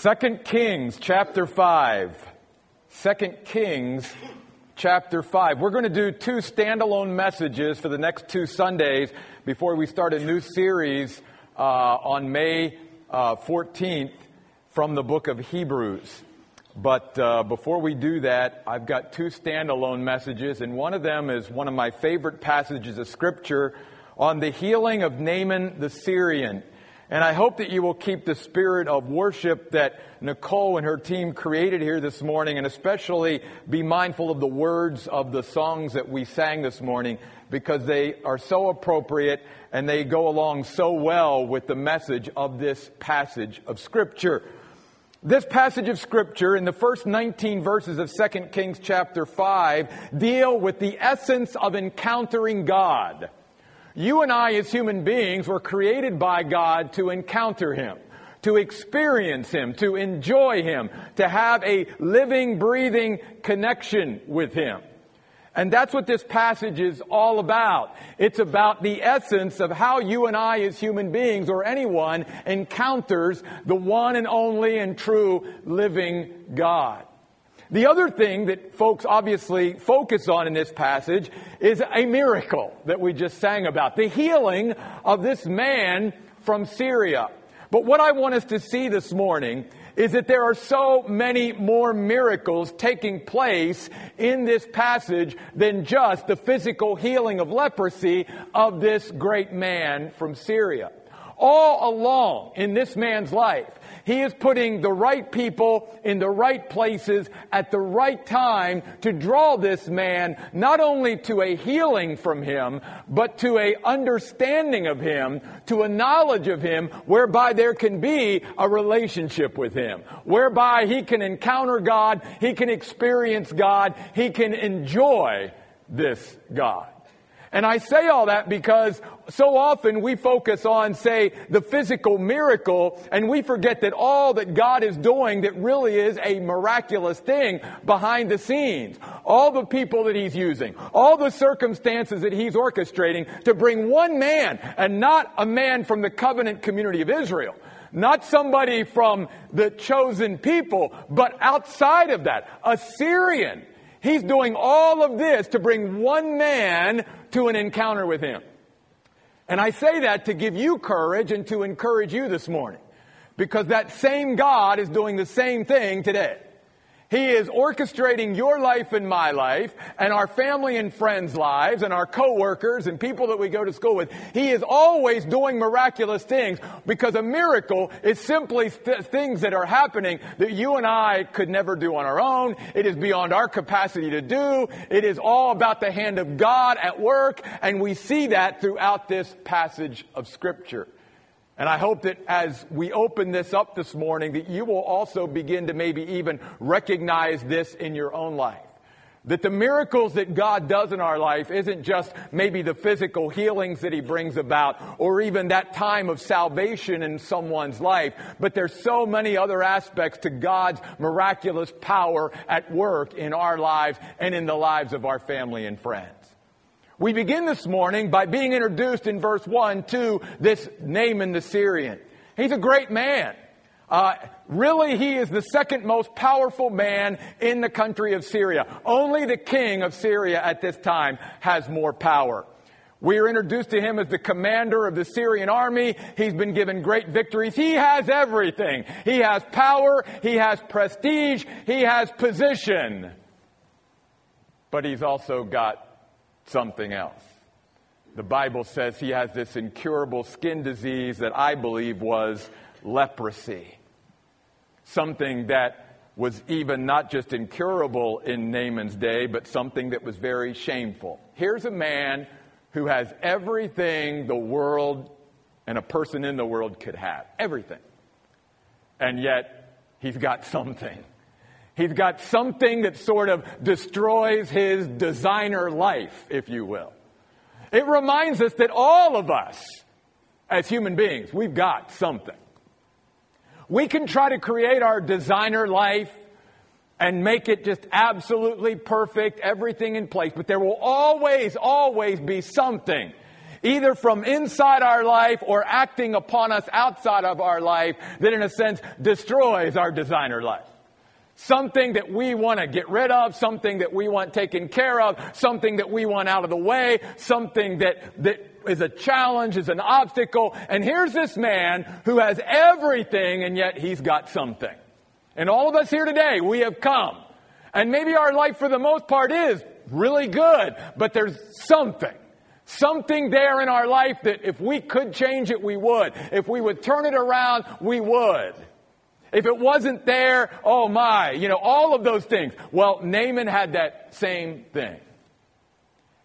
Second Kings chapter 5. Second Kings chapter 5. We're going to do two standalone messages for the next two Sundays before we start a new series uh, on May uh, 14th from the book of Hebrews. But uh, before we do that, I've got two standalone messages, and one of them is one of my favorite passages of Scripture on the healing of Naaman the Syrian. And I hope that you will keep the spirit of worship that Nicole and her team created here this morning, and especially be mindful of the words of the songs that we sang this morning, because they are so appropriate and they go along so well with the message of this passage of Scripture. This passage of Scripture in the first 19 verses of 2 Kings chapter 5 deal with the essence of encountering God. You and I, as human beings, were created by God to encounter Him, to experience Him, to enjoy Him, to have a living, breathing connection with Him. And that's what this passage is all about. It's about the essence of how you and I as human beings or anyone encounters the one and only and true living God. The other thing that folks obviously focus on in this passage is a miracle that we just sang about. The healing of this man from Syria. But what I want us to see this morning is that there are so many more miracles taking place in this passage than just the physical healing of leprosy of this great man from Syria. All along in this man's life, he is putting the right people in the right places at the right time to draw this man not only to a healing from him, but to a understanding of him, to a knowledge of him, whereby there can be a relationship with him, whereby he can encounter God, he can experience God, he can enjoy this God. And I say all that because so often we focus on, say, the physical miracle, and we forget that all that God is doing that really is a miraculous thing behind the scenes. All the people that He's using, all the circumstances that He's orchestrating to bring one man, and not a man from the covenant community of Israel. Not somebody from the chosen people, but outside of that, a Syrian. He's doing all of this to bring one man to an encounter with Him. And I say that to give you courage and to encourage you this morning. Because that same God is doing the same thing today. He is orchestrating your life and my life and our family and friends' lives and our coworkers and people that we go to school with. He is always doing miraculous things because a miracle is simply th- things that are happening that you and I could never do on our own. It is beyond our capacity to do. It is all about the hand of God at work and we see that throughout this passage of scripture. And I hope that as we open this up this morning, that you will also begin to maybe even recognize this in your own life. That the miracles that God does in our life isn't just maybe the physical healings that He brings about or even that time of salvation in someone's life, but there's so many other aspects to God's miraculous power at work in our lives and in the lives of our family and friends. We begin this morning by being introduced in verse 1 to this Naaman the Syrian. He's a great man. Uh, really, he is the second most powerful man in the country of Syria. Only the king of Syria at this time has more power. We are introduced to him as the commander of the Syrian army. He's been given great victories. He has everything. He has power. He has prestige. He has position. But he's also got something else. The Bible says he has this incurable skin disease that I believe was leprosy. Something that was even not just incurable in Naaman's day, but something that was very shameful. Here's a man who has everything the world and a person in the world could have. Everything. And yet, he's got something. He's got something that sort of destroys his designer life, if you will. It reminds us that all of us, as human beings, we've got something. We can try to create our designer life and make it just absolutely perfect, everything in place, but there will always, always be something either from inside our life or acting upon us outside of our life that in a sense destroys our designer life. Something that we want to get rid of, something that we want taken care of, something that we want out of the way, something that, that is a challenge, is an obstacle. And here's this man who has everything and yet he's got something. And all of us here today, we have come. And maybe our life for the most part is really good, but there's something. Something there in our life that if we could change it, we would. If we would turn it around, we would. If it wasn't there, oh my, you know, all of those things. Well, Naaman had that same thing.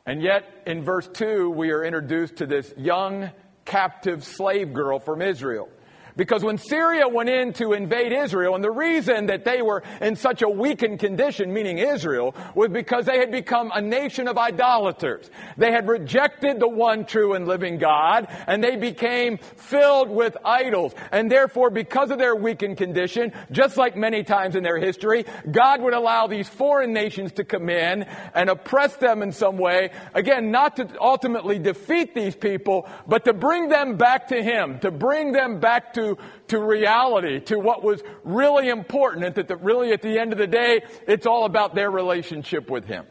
And yet, in verse 2, we are introduced to this young captive slave girl from Israel. Because when Syria went in to invade Israel, and the reason that they were in such a weakened condition, meaning Israel, was because they had become a nation of idolaters. They had rejected the one true and living God, and they became filled with idols. And therefore, because of their weakened condition, just like many times in their history, God would allow these foreign nations to come in and oppress them in some way. Again, not to ultimately defeat these people, but to bring them back to Him, to bring them back to to, reality, to what was really important, and that the, really at the end of the day, it's all about their relationship with Him.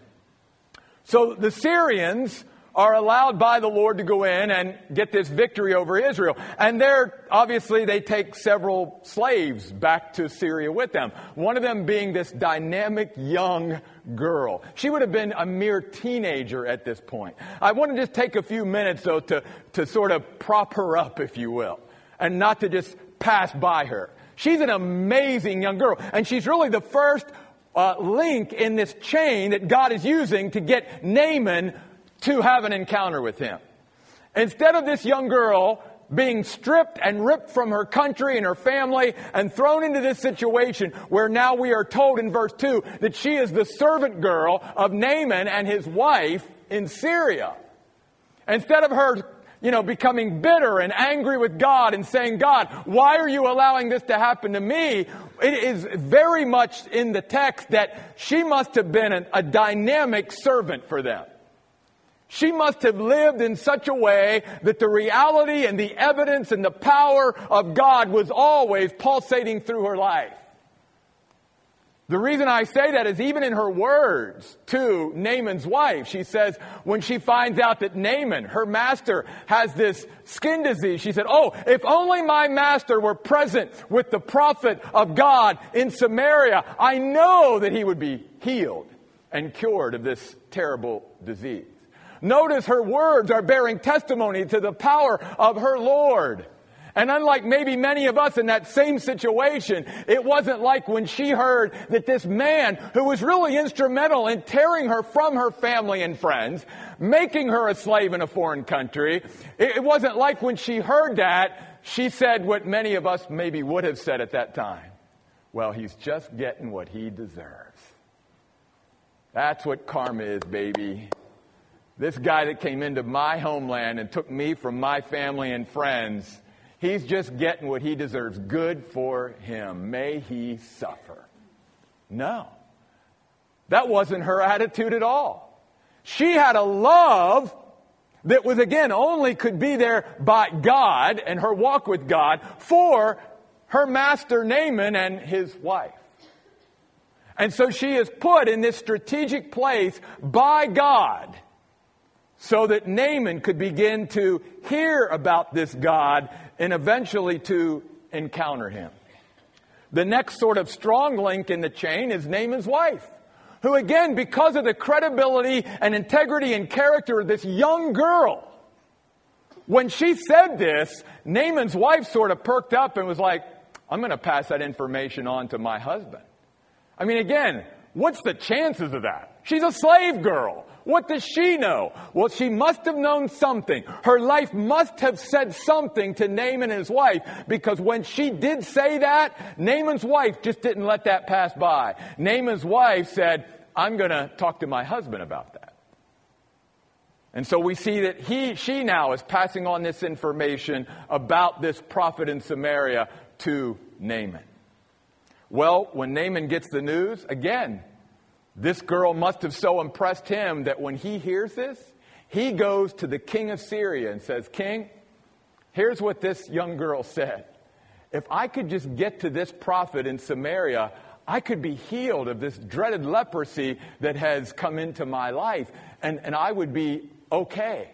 So the Syrians are allowed by the Lord to go in and get this victory over Israel. And they're, obviously, they take several slaves back to Syria with them. One of them being this dynamic young girl. She would have been a mere teenager at this point. I want to just take a few minutes, though, to, to sort of prop her up, if you will and not to just pass by her. She's an amazing young girl, and she's really the first uh, link in this chain that God is using to get Naaman to have an encounter with him. Instead of this young girl being stripped and ripped from her country and her family and thrown into this situation where now we are told in verse 2 that she is the servant girl of Naaman and his wife in Syria. Instead of her you know, becoming bitter and angry with God and saying, God, why are you allowing this to happen to me? It is very much in the text that she must have been an, a dynamic servant for them. She must have lived in such a way that the reality and the evidence and the power of God was always pulsating through her life. The reason I say that is even in her words to Naaman's wife, she says, when she finds out that Naaman, her master, has this skin disease, she said, Oh, if only my master were present with the prophet of God in Samaria, I know that he would be healed and cured of this terrible disease. Notice her words are bearing testimony to the power of her Lord. And unlike maybe many of us in that same situation, it wasn't like when she heard that this man who was really instrumental in tearing her from her family and friends, making her a slave in a foreign country, it wasn't like when she heard that, she said what many of us maybe would have said at that time. Well, he's just getting what he deserves. That's what karma is, baby. This guy that came into my homeland and took me from my family and friends He's just getting what he deserves. Good for him. May he suffer. No. That wasn't her attitude at all. She had a love that was again only could be there by God and her walk with God for her master Naaman and his wife. And so she is put in this strategic place by God so that Naaman could begin to hear about this God and eventually to encounter him. The next sort of strong link in the chain is Naaman's wife, who again, because of the credibility and integrity and character of this young girl, when she said this, Naaman's wife sort of perked up and was like, I'm going to pass that information on to my husband. I mean, again, what's the chances of that? She's a slave girl. What does she know? Well, she must have known something. Her life must have said something to Naaman and his wife because when she did say that, Naaman's wife just didn't let that pass by. Naaman's wife said, I'm going to talk to my husband about that. And so we see that he, she now is passing on this information about this prophet in Samaria to Naaman. Well, when Naaman gets the news, again, this girl must have so impressed him that when he hears this, he goes to the king of Syria and says, King, here's what this young girl said. If I could just get to this prophet in Samaria, I could be healed of this dreaded leprosy that has come into my life, and, and I would be okay.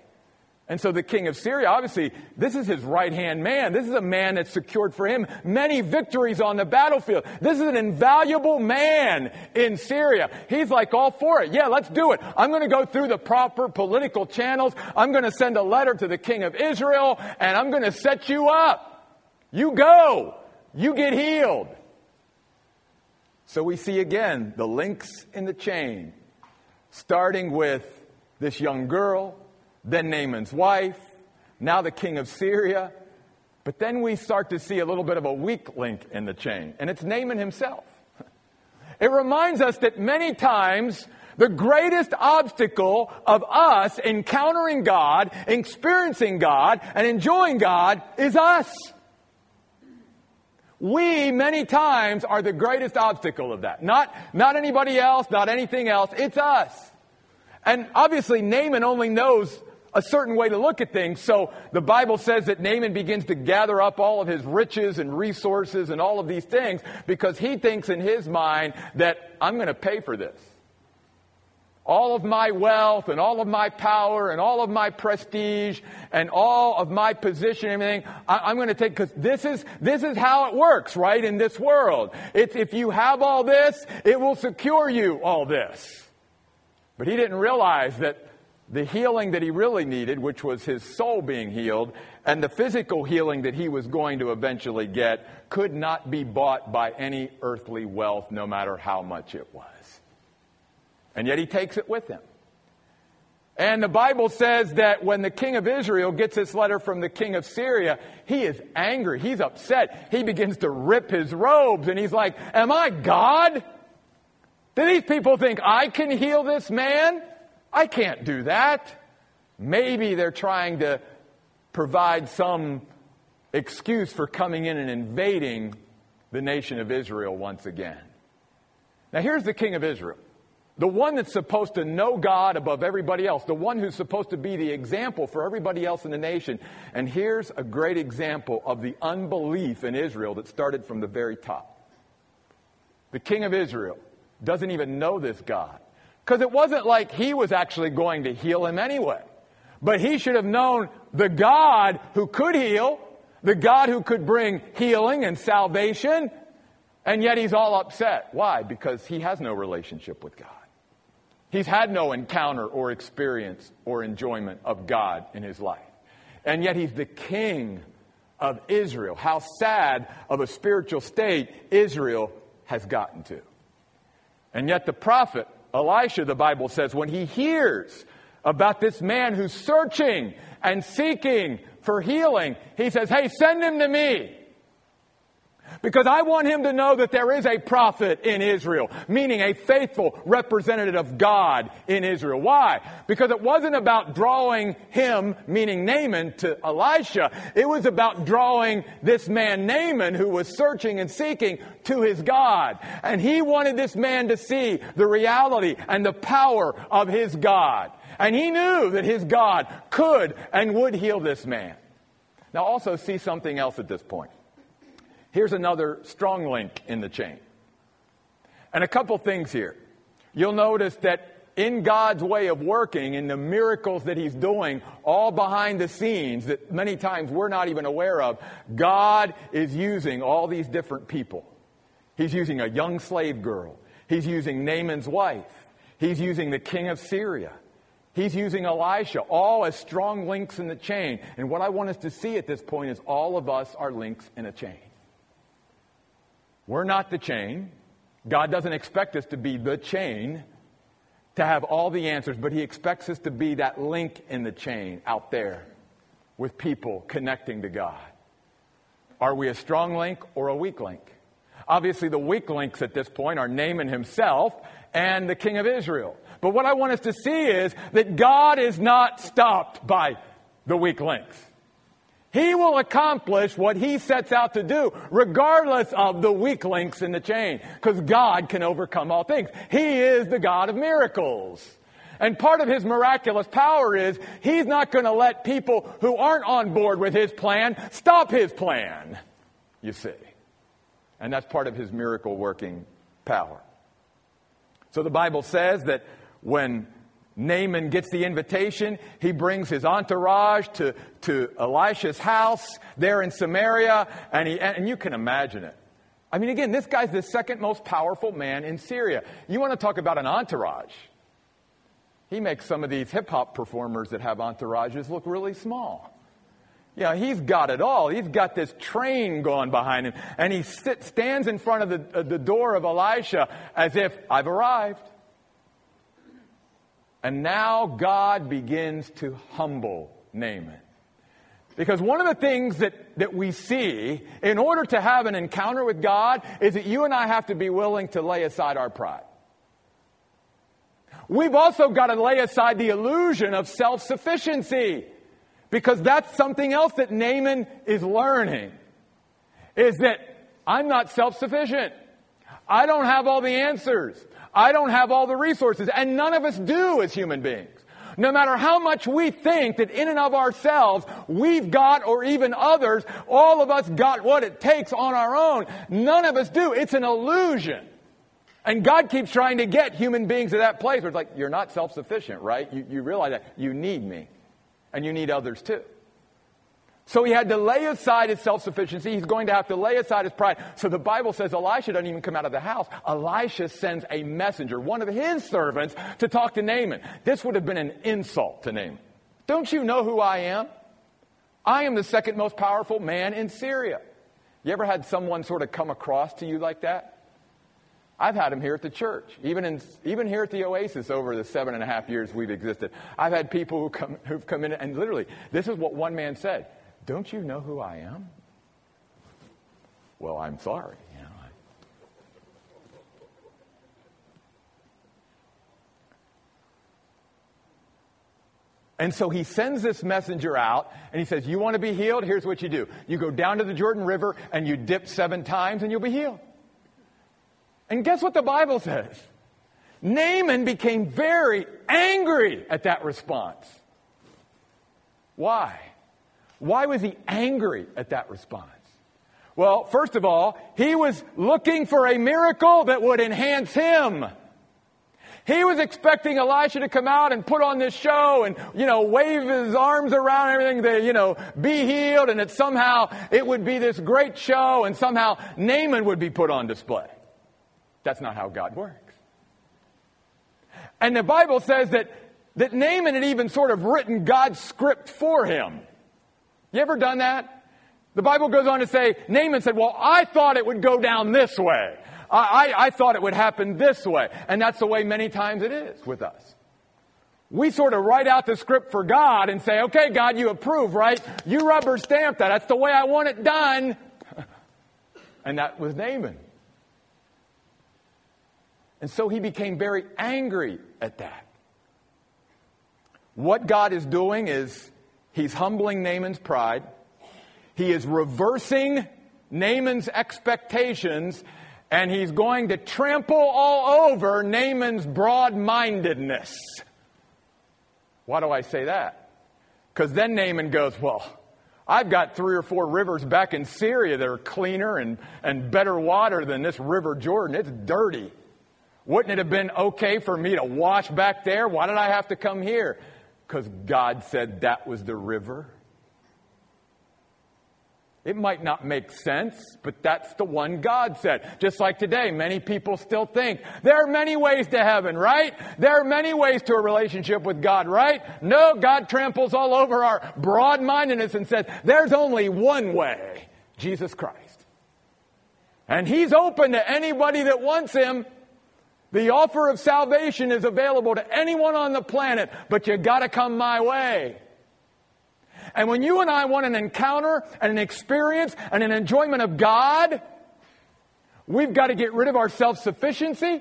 And so the king of Syria, obviously, this is his right hand man. This is a man that secured for him many victories on the battlefield. This is an invaluable man in Syria. He's like all for it. Yeah, let's do it. I'm going to go through the proper political channels. I'm going to send a letter to the king of Israel and I'm going to set you up. You go. You get healed. So we see again the links in the chain, starting with this young girl then Naaman's wife, now the king of Syria. But then we start to see a little bit of a weak link in the chain, and it's Naaman himself. It reminds us that many times the greatest obstacle of us encountering God, experiencing God, and enjoying God is us. We, many times, are the greatest obstacle of that. Not, not anybody else, not anything else. It's us. And obviously, Naaman only knows a certain way to look at things. So the Bible says that Naaman begins to gather up all of his riches and resources and all of these things because he thinks in his mind that I'm going to pay for this. All of my wealth and all of my power and all of my prestige and all of my position and everything, I, am going to take, because this is, this is how it works, right, in this world. It's if you have all this, it will secure you all this. But he didn't realize that the healing that he really needed, which was his soul being healed, and the physical healing that he was going to eventually get, could not be bought by any earthly wealth, no matter how much it was. And yet he takes it with him. And the Bible says that when the king of Israel gets this letter from the king of Syria, he is angry. He's upset. He begins to rip his robes and he's like, Am I God? Do these people think I can heal this man? I can't do that. Maybe they're trying to provide some excuse for coming in and invading the nation of Israel once again. Now, here's the king of Israel. The one that's supposed to know God above everybody else, the one who's supposed to be the example for everybody else in the nation. And here's a great example of the unbelief in Israel that started from the very top. The king of Israel doesn't even know this God. Because it wasn't like he was actually going to heal him anyway. But he should have known the God who could heal, the God who could bring healing and salvation, and yet he's all upset. Why? Because he has no relationship with God. He's had no encounter or experience or enjoyment of God in his life. And yet he's the king of Israel. How sad of a spiritual state Israel has gotten to. And yet the prophet Elisha, the Bible says, when he hears about this man who's searching and seeking for healing, he says, Hey, send him to me. Because I want him to know that there is a prophet in Israel, meaning a faithful representative of God in Israel. Why? Because it wasn't about drawing him, meaning Naaman, to Elisha. It was about drawing this man Naaman, who was searching and seeking, to his God. And he wanted this man to see the reality and the power of his God. And he knew that his God could and would heal this man. Now also see something else at this point. Here's another strong link in the chain. And a couple things here. You'll notice that in God's way of working, in the miracles that He's doing, all behind the scenes that many times we're not even aware of, God is using all these different people. He's using a young slave girl. He's using Naaman's wife. He's using the king of Syria. He's using Elisha, all as strong links in the chain. And what I want us to see at this point is all of us are links in a chain. We're not the chain. God doesn't expect us to be the chain, to have all the answers, but He expects us to be that link in the chain out there with people connecting to God. Are we a strong link or a weak link? Obviously, the weak links at this point are Naaman himself and the king of Israel. But what I want us to see is that God is not stopped by the weak links. He will accomplish what he sets out to do, regardless of the weak links in the chain, because God can overcome all things. He is the God of miracles. And part of his miraculous power is he's not going to let people who aren't on board with his plan stop his plan, you see. And that's part of his miracle working power. So the Bible says that when Naaman gets the invitation. He brings his entourage to, to Elisha's house there in Samaria, and, he, and you can imagine it. I mean, again, this guy's the second most powerful man in Syria. You want to talk about an entourage? He makes some of these hip hop performers that have entourages look really small. Yeah, he's got it all. He's got this train going behind him, and he sit, stands in front of the, uh, the door of Elisha as if I've arrived. And now God begins to humble Naaman. Because one of the things that, that we see in order to have an encounter with God is that you and I have to be willing to lay aside our pride. We've also got to lay aside the illusion of self sufficiency. Because that's something else that Naaman is learning. Is that I'm not self sufficient. I don't have all the answers. I don't have all the resources. And none of us do as human beings. No matter how much we think that in and of ourselves we've got, or even others, all of us got what it takes on our own. None of us do. It's an illusion. And God keeps trying to get human beings to that place where it's like, you're not self sufficient, right? You, you realize that. You need me. And you need others too. So he had to lay aside his self sufficiency. He's going to have to lay aside his pride. So the Bible says Elisha doesn't even come out of the house. Elisha sends a messenger, one of his servants, to talk to Naaman. This would have been an insult to Naaman. Don't you know who I am? I am the second most powerful man in Syria. You ever had someone sort of come across to you like that? I've had them here at the church, even, in, even here at the Oasis over the seven and a half years we've existed. I've had people who come, who've come in and literally, this is what one man said. Don't you know who I am? Well, I'm sorry. You know, And so he sends this messenger out and he says, You want to be healed? Here's what you do. You go down to the Jordan River and you dip seven times and you'll be healed. And guess what the Bible says? Naaman became very angry at that response. Why? Why was he angry at that response? Well, first of all, he was looking for a miracle that would enhance him. He was expecting Elisha to come out and put on this show and, you know, wave his arms around everything to, you know, be healed and that somehow it would be this great show and somehow Naaman would be put on display. That's not how God works. And the Bible says that, that Naaman had even sort of written God's script for him. You ever done that? The Bible goes on to say, Naaman said, Well, I thought it would go down this way. I, I, I thought it would happen this way. And that's the way many times it is with us. We sort of write out the script for God and say, okay, God, you approve, right? You rubber stamp that. That's the way I want it done. and that was Naaman. And so he became very angry at that. What God is doing is He's humbling Naaman's pride. He is reversing Naaman's expectations, and he's going to trample all over Naaman's broad mindedness. Why do I say that? Because then Naaman goes, Well, I've got three or four rivers back in Syria that are cleaner and, and better water than this river Jordan. It's dirty. Wouldn't it have been okay for me to wash back there? Why did I have to come here? Because God said that was the river. It might not make sense, but that's the one God said. Just like today, many people still think there are many ways to heaven, right? There are many ways to a relationship with God, right? No, God tramples all over our broad mindedness and says there's only one way Jesus Christ. And He's open to anybody that wants Him. The offer of salvation is available to anyone on the planet, but you gotta come my way. And when you and I want an encounter and an experience and an enjoyment of God, we've got to get rid of our self sufficiency.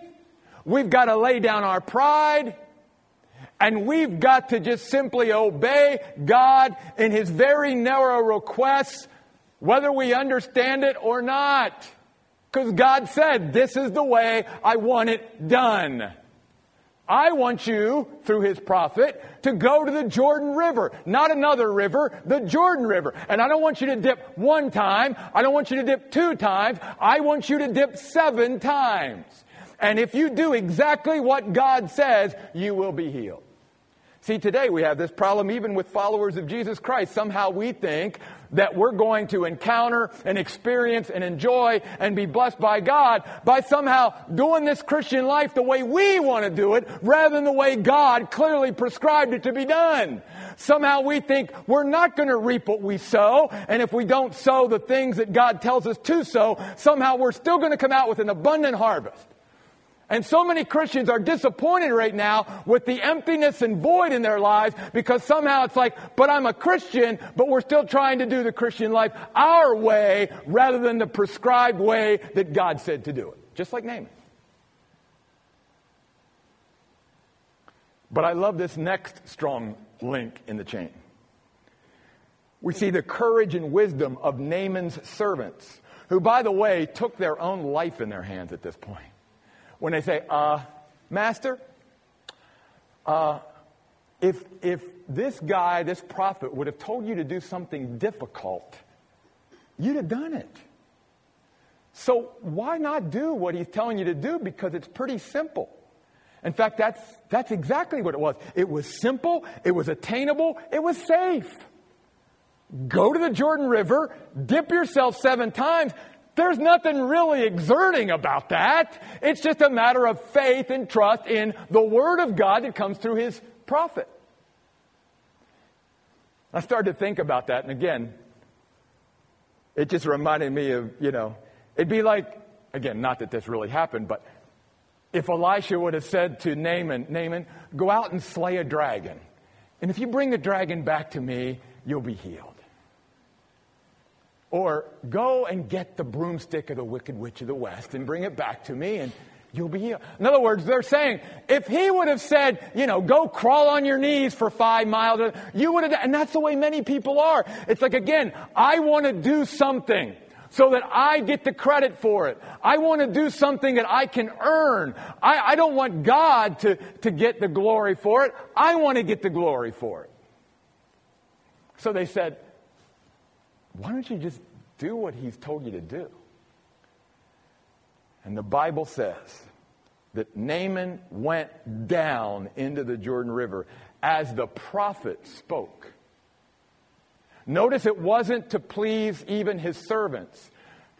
We've got to lay down our pride. And we've got to just simply obey God in His very narrow requests, whether we understand it or not. Because God said, This is the way I want it done. I want you, through his prophet, to go to the Jordan River. Not another river, the Jordan River. And I don't want you to dip one time. I don't want you to dip two times. I want you to dip seven times. And if you do exactly what God says, you will be healed. See, today we have this problem even with followers of Jesus Christ. Somehow we think that we're going to encounter and experience and enjoy and be blessed by God by somehow doing this Christian life the way we want to do it rather than the way God clearly prescribed it to be done. Somehow we think we're not going to reap what we sow, and if we don't sow the things that God tells us to sow, somehow we're still going to come out with an abundant harvest. And so many Christians are disappointed right now with the emptiness and void in their lives because somehow it's like, but I'm a Christian, but we're still trying to do the Christian life our way rather than the prescribed way that God said to do it. Just like Naaman. But I love this next strong link in the chain. We see the courage and wisdom of Naaman's servants, who, by the way, took their own life in their hands at this point when they say, uh, Master, uh, if, if this guy, this prophet, would have told you to do something difficult, you'd have done it. So why not do what he's telling you to do? Because it's pretty simple. In fact, that's, that's exactly what it was. It was simple, it was attainable, it was safe. Go to the Jordan River, dip yourself seven times, there's nothing really exerting about that. It's just a matter of faith and trust in the Word of God that comes through His prophet. I started to think about that, and again, it just reminded me of, you know, it'd be like, again, not that this really happened, but if Elisha would have said to Naaman, Naaman, go out and slay a dragon. And if you bring the dragon back to me, you'll be healed. Or go and get the broomstick of the wicked witch of the west and bring it back to me and you'll be healed. In other words, they're saying, if he would have said, you know, go crawl on your knees for five miles, you would have, and that's the way many people are. It's like, again, I want to do something so that I get the credit for it. I want to do something that I can earn. I, I don't want God to, to get the glory for it. I want to get the glory for it. So they said, why don't you just do what he's told you to do? And the Bible says that Naaman went down into the Jordan River as the prophet spoke. Notice it wasn't to please even his servants.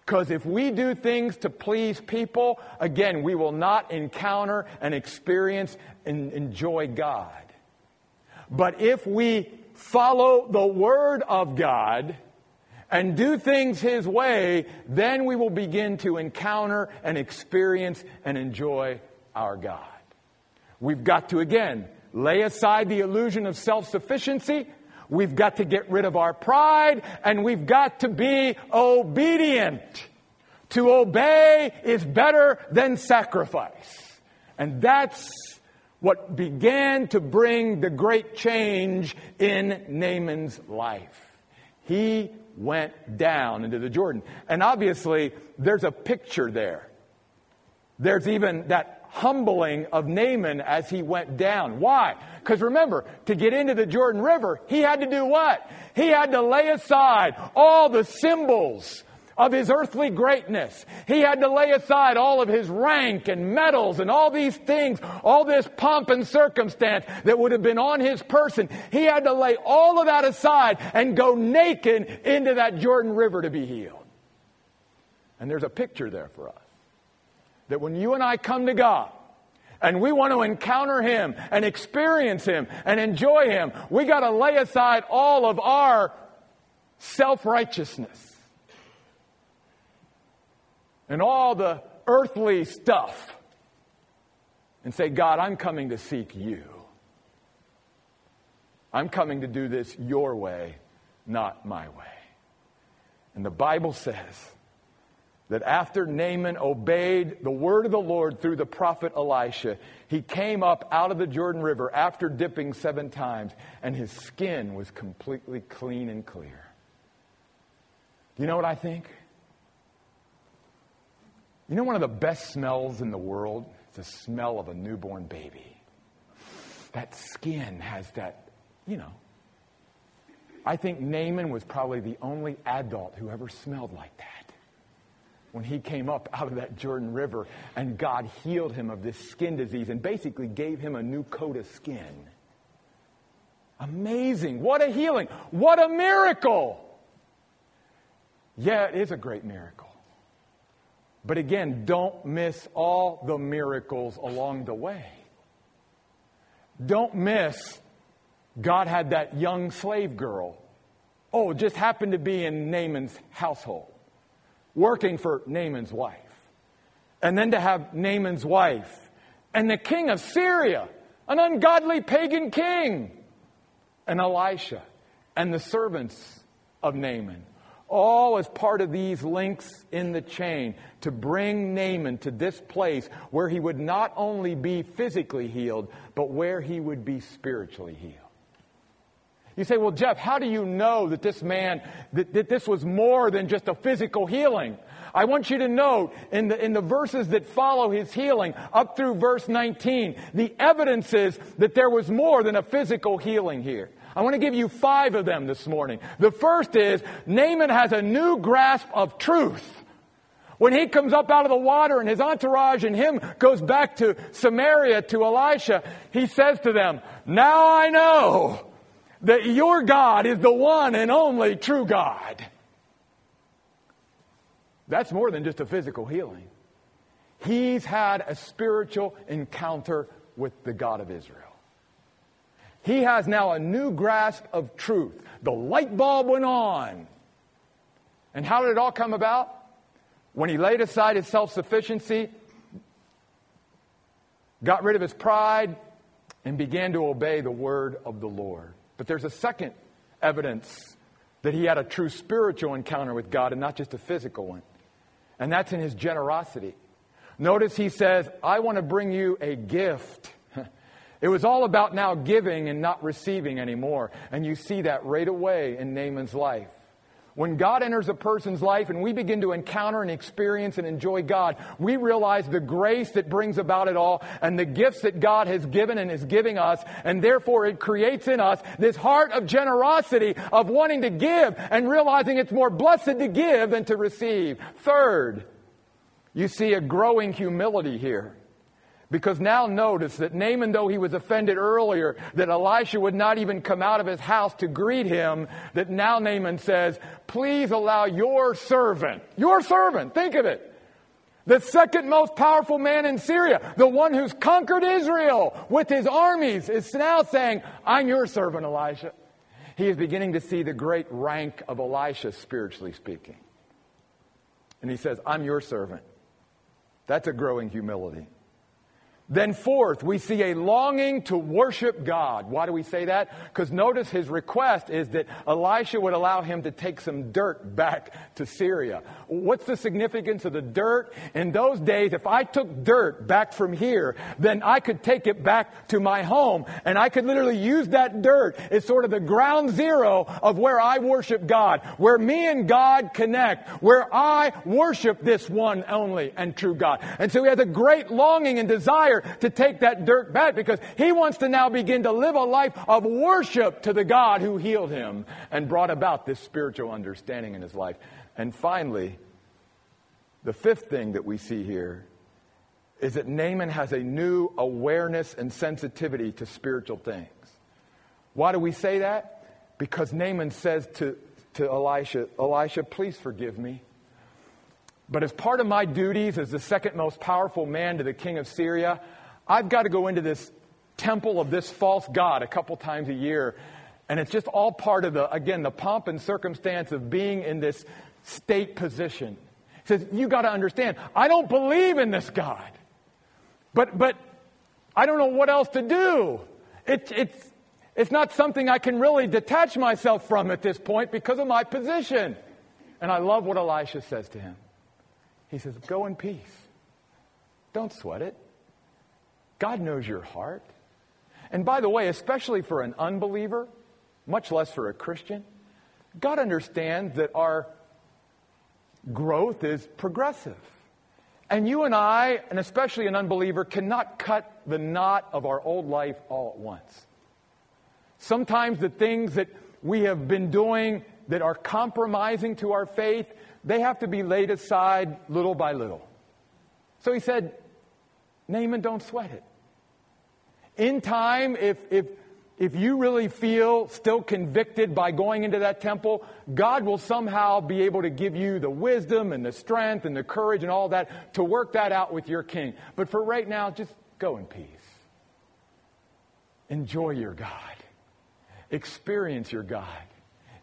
Because if we do things to please people, again, we will not encounter and experience and enjoy God. But if we follow the Word of God, and do things His way, then we will begin to encounter and experience and enjoy our God. We've got to, again, lay aside the illusion of self sufficiency. We've got to get rid of our pride, and we've got to be obedient. To obey is better than sacrifice. And that's what began to bring the great change in Naaman's life. He went down into the Jordan. And obviously, there's a picture there. There's even that humbling of Naaman as he went down. Why? Because remember, to get into the Jordan River, he had to do what? He had to lay aside all the symbols of his earthly greatness. He had to lay aside all of his rank and medals and all these things, all this pomp and circumstance that would have been on his person. He had to lay all of that aside and go naked into that Jordan River to be healed. And there's a picture there for us that when you and I come to God, and we want to encounter Him and experience Him and enjoy Him, we got to lay aside all of our self righteousness and all the earthly stuff and say, God, I'm coming to seek you. I'm coming to do this your way, not my way. And the Bible says that after Naaman obeyed the word of the Lord through the prophet Elisha, he came up out of the Jordan River after dipping seven times, and his skin was completely clean and clear. You know what I think? You know, one of the best smells in the world? is the smell of a newborn baby. that skin has that, you know. I think Naaman was probably the only adult who ever smelled like that when he came up out of that Jordan River and God healed him of this skin disease and basically gave him a new coat of skin. Amazing. What a healing. What a miracle. Yeah, it is a great miracle. But again, don't miss all the miracles along the way. Don't miss God had that young slave girl. Oh, just happened to be in Naaman's household, working for Naaman's wife. And then to have Naaman's wife and the king of Syria, an ungodly pagan king, and Elisha and the servants of Naaman. All as part of these links in the chain to bring Naaman to this place where he would not only be physically healed, but where he would be spiritually healed. You say, well, Jeff, how do you know that this man, that, that this was more than just a physical healing? I want you to note in the, in the verses that follow his healing, up through verse 19, the evidence is that there was more than a physical healing here. I want to give you five of them this morning. The first is Naaman has a new grasp of truth. When he comes up out of the water and his entourage and him goes back to Samaria to Elisha, he says to them, Now I know that your God is the one and only true God. That's more than just a physical healing. He's had a spiritual encounter with the God of Israel. He has now a new grasp of truth. The light bulb went on. And how did it all come about? When he laid aside his self sufficiency, got rid of his pride, and began to obey the word of the Lord. But there's a second evidence that he had a true spiritual encounter with God and not just a physical one. And that's in his generosity. Notice he says, I want to bring you a gift. It was all about now giving and not receiving anymore. And you see that right away in Naaman's life. When God enters a person's life and we begin to encounter and experience and enjoy God, we realize the grace that brings about it all and the gifts that God has given and is giving us. And therefore it creates in us this heart of generosity of wanting to give and realizing it's more blessed to give than to receive. Third, you see a growing humility here. Because now notice that Naaman, though he was offended earlier that Elisha would not even come out of his house to greet him, that now Naaman says, please allow your servant, your servant, think of it, the second most powerful man in Syria, the one who's conquered Israel with his armies, is now saying, I'm your servant, Elisha. He is beginning to see the great rank of Elisha, spiritually speaking. And he says, I'm your servant. That's a growing humility. Then, fourth, we see a longing to worship God. Why do we say that? Because notice his request is that Elisha would allow him to take some dirt back to Syria. What's the significance of the dirt? In those days, if I took dirt back from here, then I could take it back to my home and I could literally use that dirt as sort of the ground zero of where I worship God, where me and God connect, where I worship this one only and true God. And so he has a great longing and desire to take that dirt back because he wants to now begin to live a life of worship to the God who healed him and brought about this spiritual understanding in his life. And finally, the fifth thing that we see here is that Naaman has a new awareness and sensitivity to spiritual things. Why do we say that? Because Naaman says to, to Elisha, Elisha, please forgive me. But as part of my duties as the second most powerful man to the king of Syria, I've got to go into this temple of this false god a couple times a year. And it's just all part of the, again, the pomp and circumstance of being in this state position. He says, you got to understand, I don't believe in this God. But, but I don't know what else to do. It, it's, it's not something I can really detach myself from at this point because of my position. And I love what Elisha says to him. He says, Go in peace. Don't sweat it. God knows your heart. And by the way, especially for an unbeliever, much less for a Christian, God understands that our growth is progressive. And you and I, and especially an unbeliever, cannot cut the knot of our old life all at once. Sometimes the things that we have been doing that are compromising to our faith, they have to be laid aside little by little. So he said, Naaman, don't sweat it. In time, if, if, if you really feel still convicted by going into that temple, God will somehow be able to give you the wisdom and the strength and the courage and all that to work that out with your king. But for right now, just go in peace. Enjoy your God. Experience your God.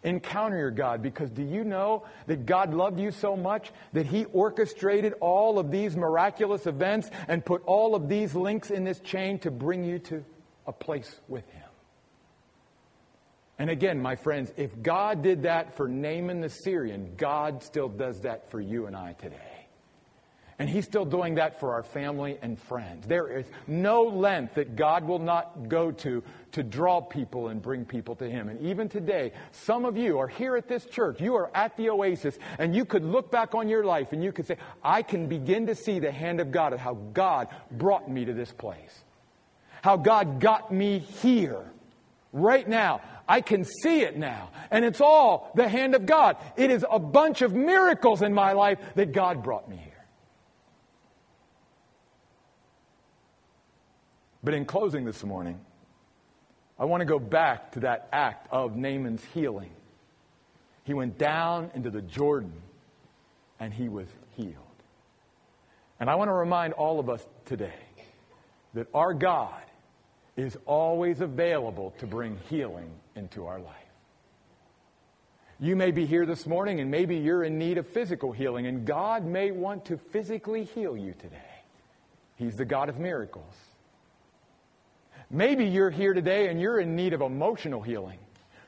Encounter your God because do you know that God loved you so much that He orchestrated all of these miraculous events and put all of these links in this chain to bring you to a place with Him? And again, my friends, if God did that for Naaman the Syrian, God still does that for you and I today. And he's still doing that for our family and friends. There is no length that God will not go to to draw people and bring people to him. And even today, some of you are here at this church. You are at the oasis and you could look back on your life and you could say, I can begin to see the hand of God and how God brought me to this place. How God got me here right now. I can see it now. And it's all the hand of God. It is a bunch of miracles in my life that God brought me here. But in closing this morning, I want to go back to that act of Naaman's healing. He went down into the Jordan and he was healed. And I want to remind all of us today that our God is always available to bring healing into our life. You may be here this morning and maybe you're in need of physical healing, and God may want to physically heal you today. He's the God of miracles. Maybe you're here today and you're in need of emotional healing.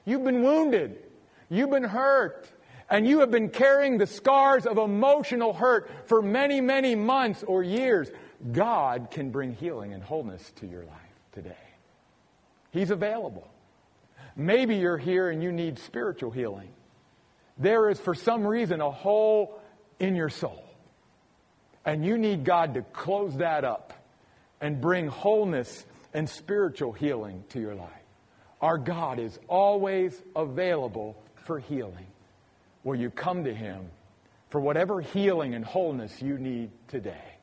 You've been wounded, you've been hurt, and you have been carrying the scars of emotional hurt for many, many months or years. God can bring healing and wholeness to your life today. He's available. Maybe you're here and you need spiritual healing. There is, for some reason, a hole in your soul. And you need God to close that up and bring wholeness and spiritual healing to your life. Our God is always available for healing. Will you come to Him for whatever healing and wholeness you need today?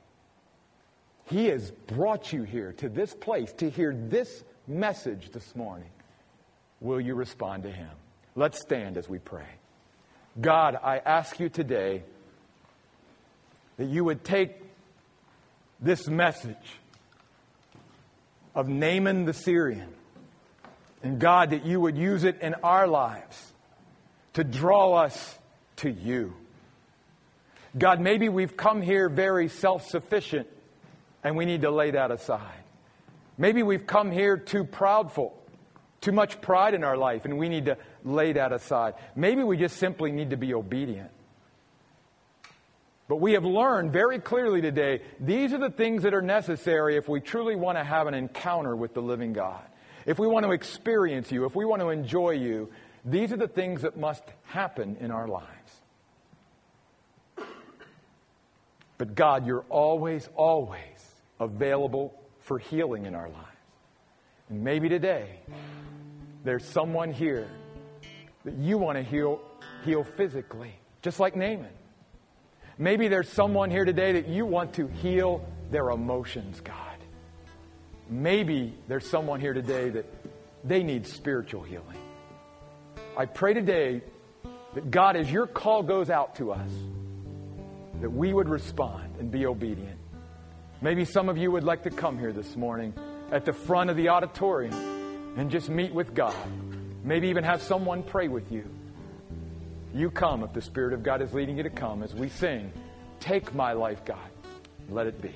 He has brought you here to this place to hear this message this morning. Will you respond to Him? Let's stand as we pray. God, I ask you today that you would take this message of Naaman the Syrian. And God, that you would use it in our lives to draw us to you. God, maybe we've come here very self sufficient and we need to lay that aside. Maybe we've come here too proudful, too much pride in our life, and we need to lay that aside. Maybe we just simply need to be obedient. But we have learned very clearly today these are the things that are necessary if we truly want to have an encounter with the living God. If we want to experience you, if we want to enjoy you, these are the things that must happen in our lives. But God, you're always, always available for healing in our lives. And maybe today, there's someone here that you want to heal, heal physically, just like Naaman. Maybe there's someone here today that you want to heal their emotions, God. Maybe there's someone here today that they need spiritual healing. I pray today that God, as your call goes out to us, that we would respond and be obedient. Maybe some of you would like to come here this morning at the front of the auditorium and just meet with God. Maybe even have someone pray with you. You come if the Spirit of God is leading you to come as we sing, Take my life, God. Let it be.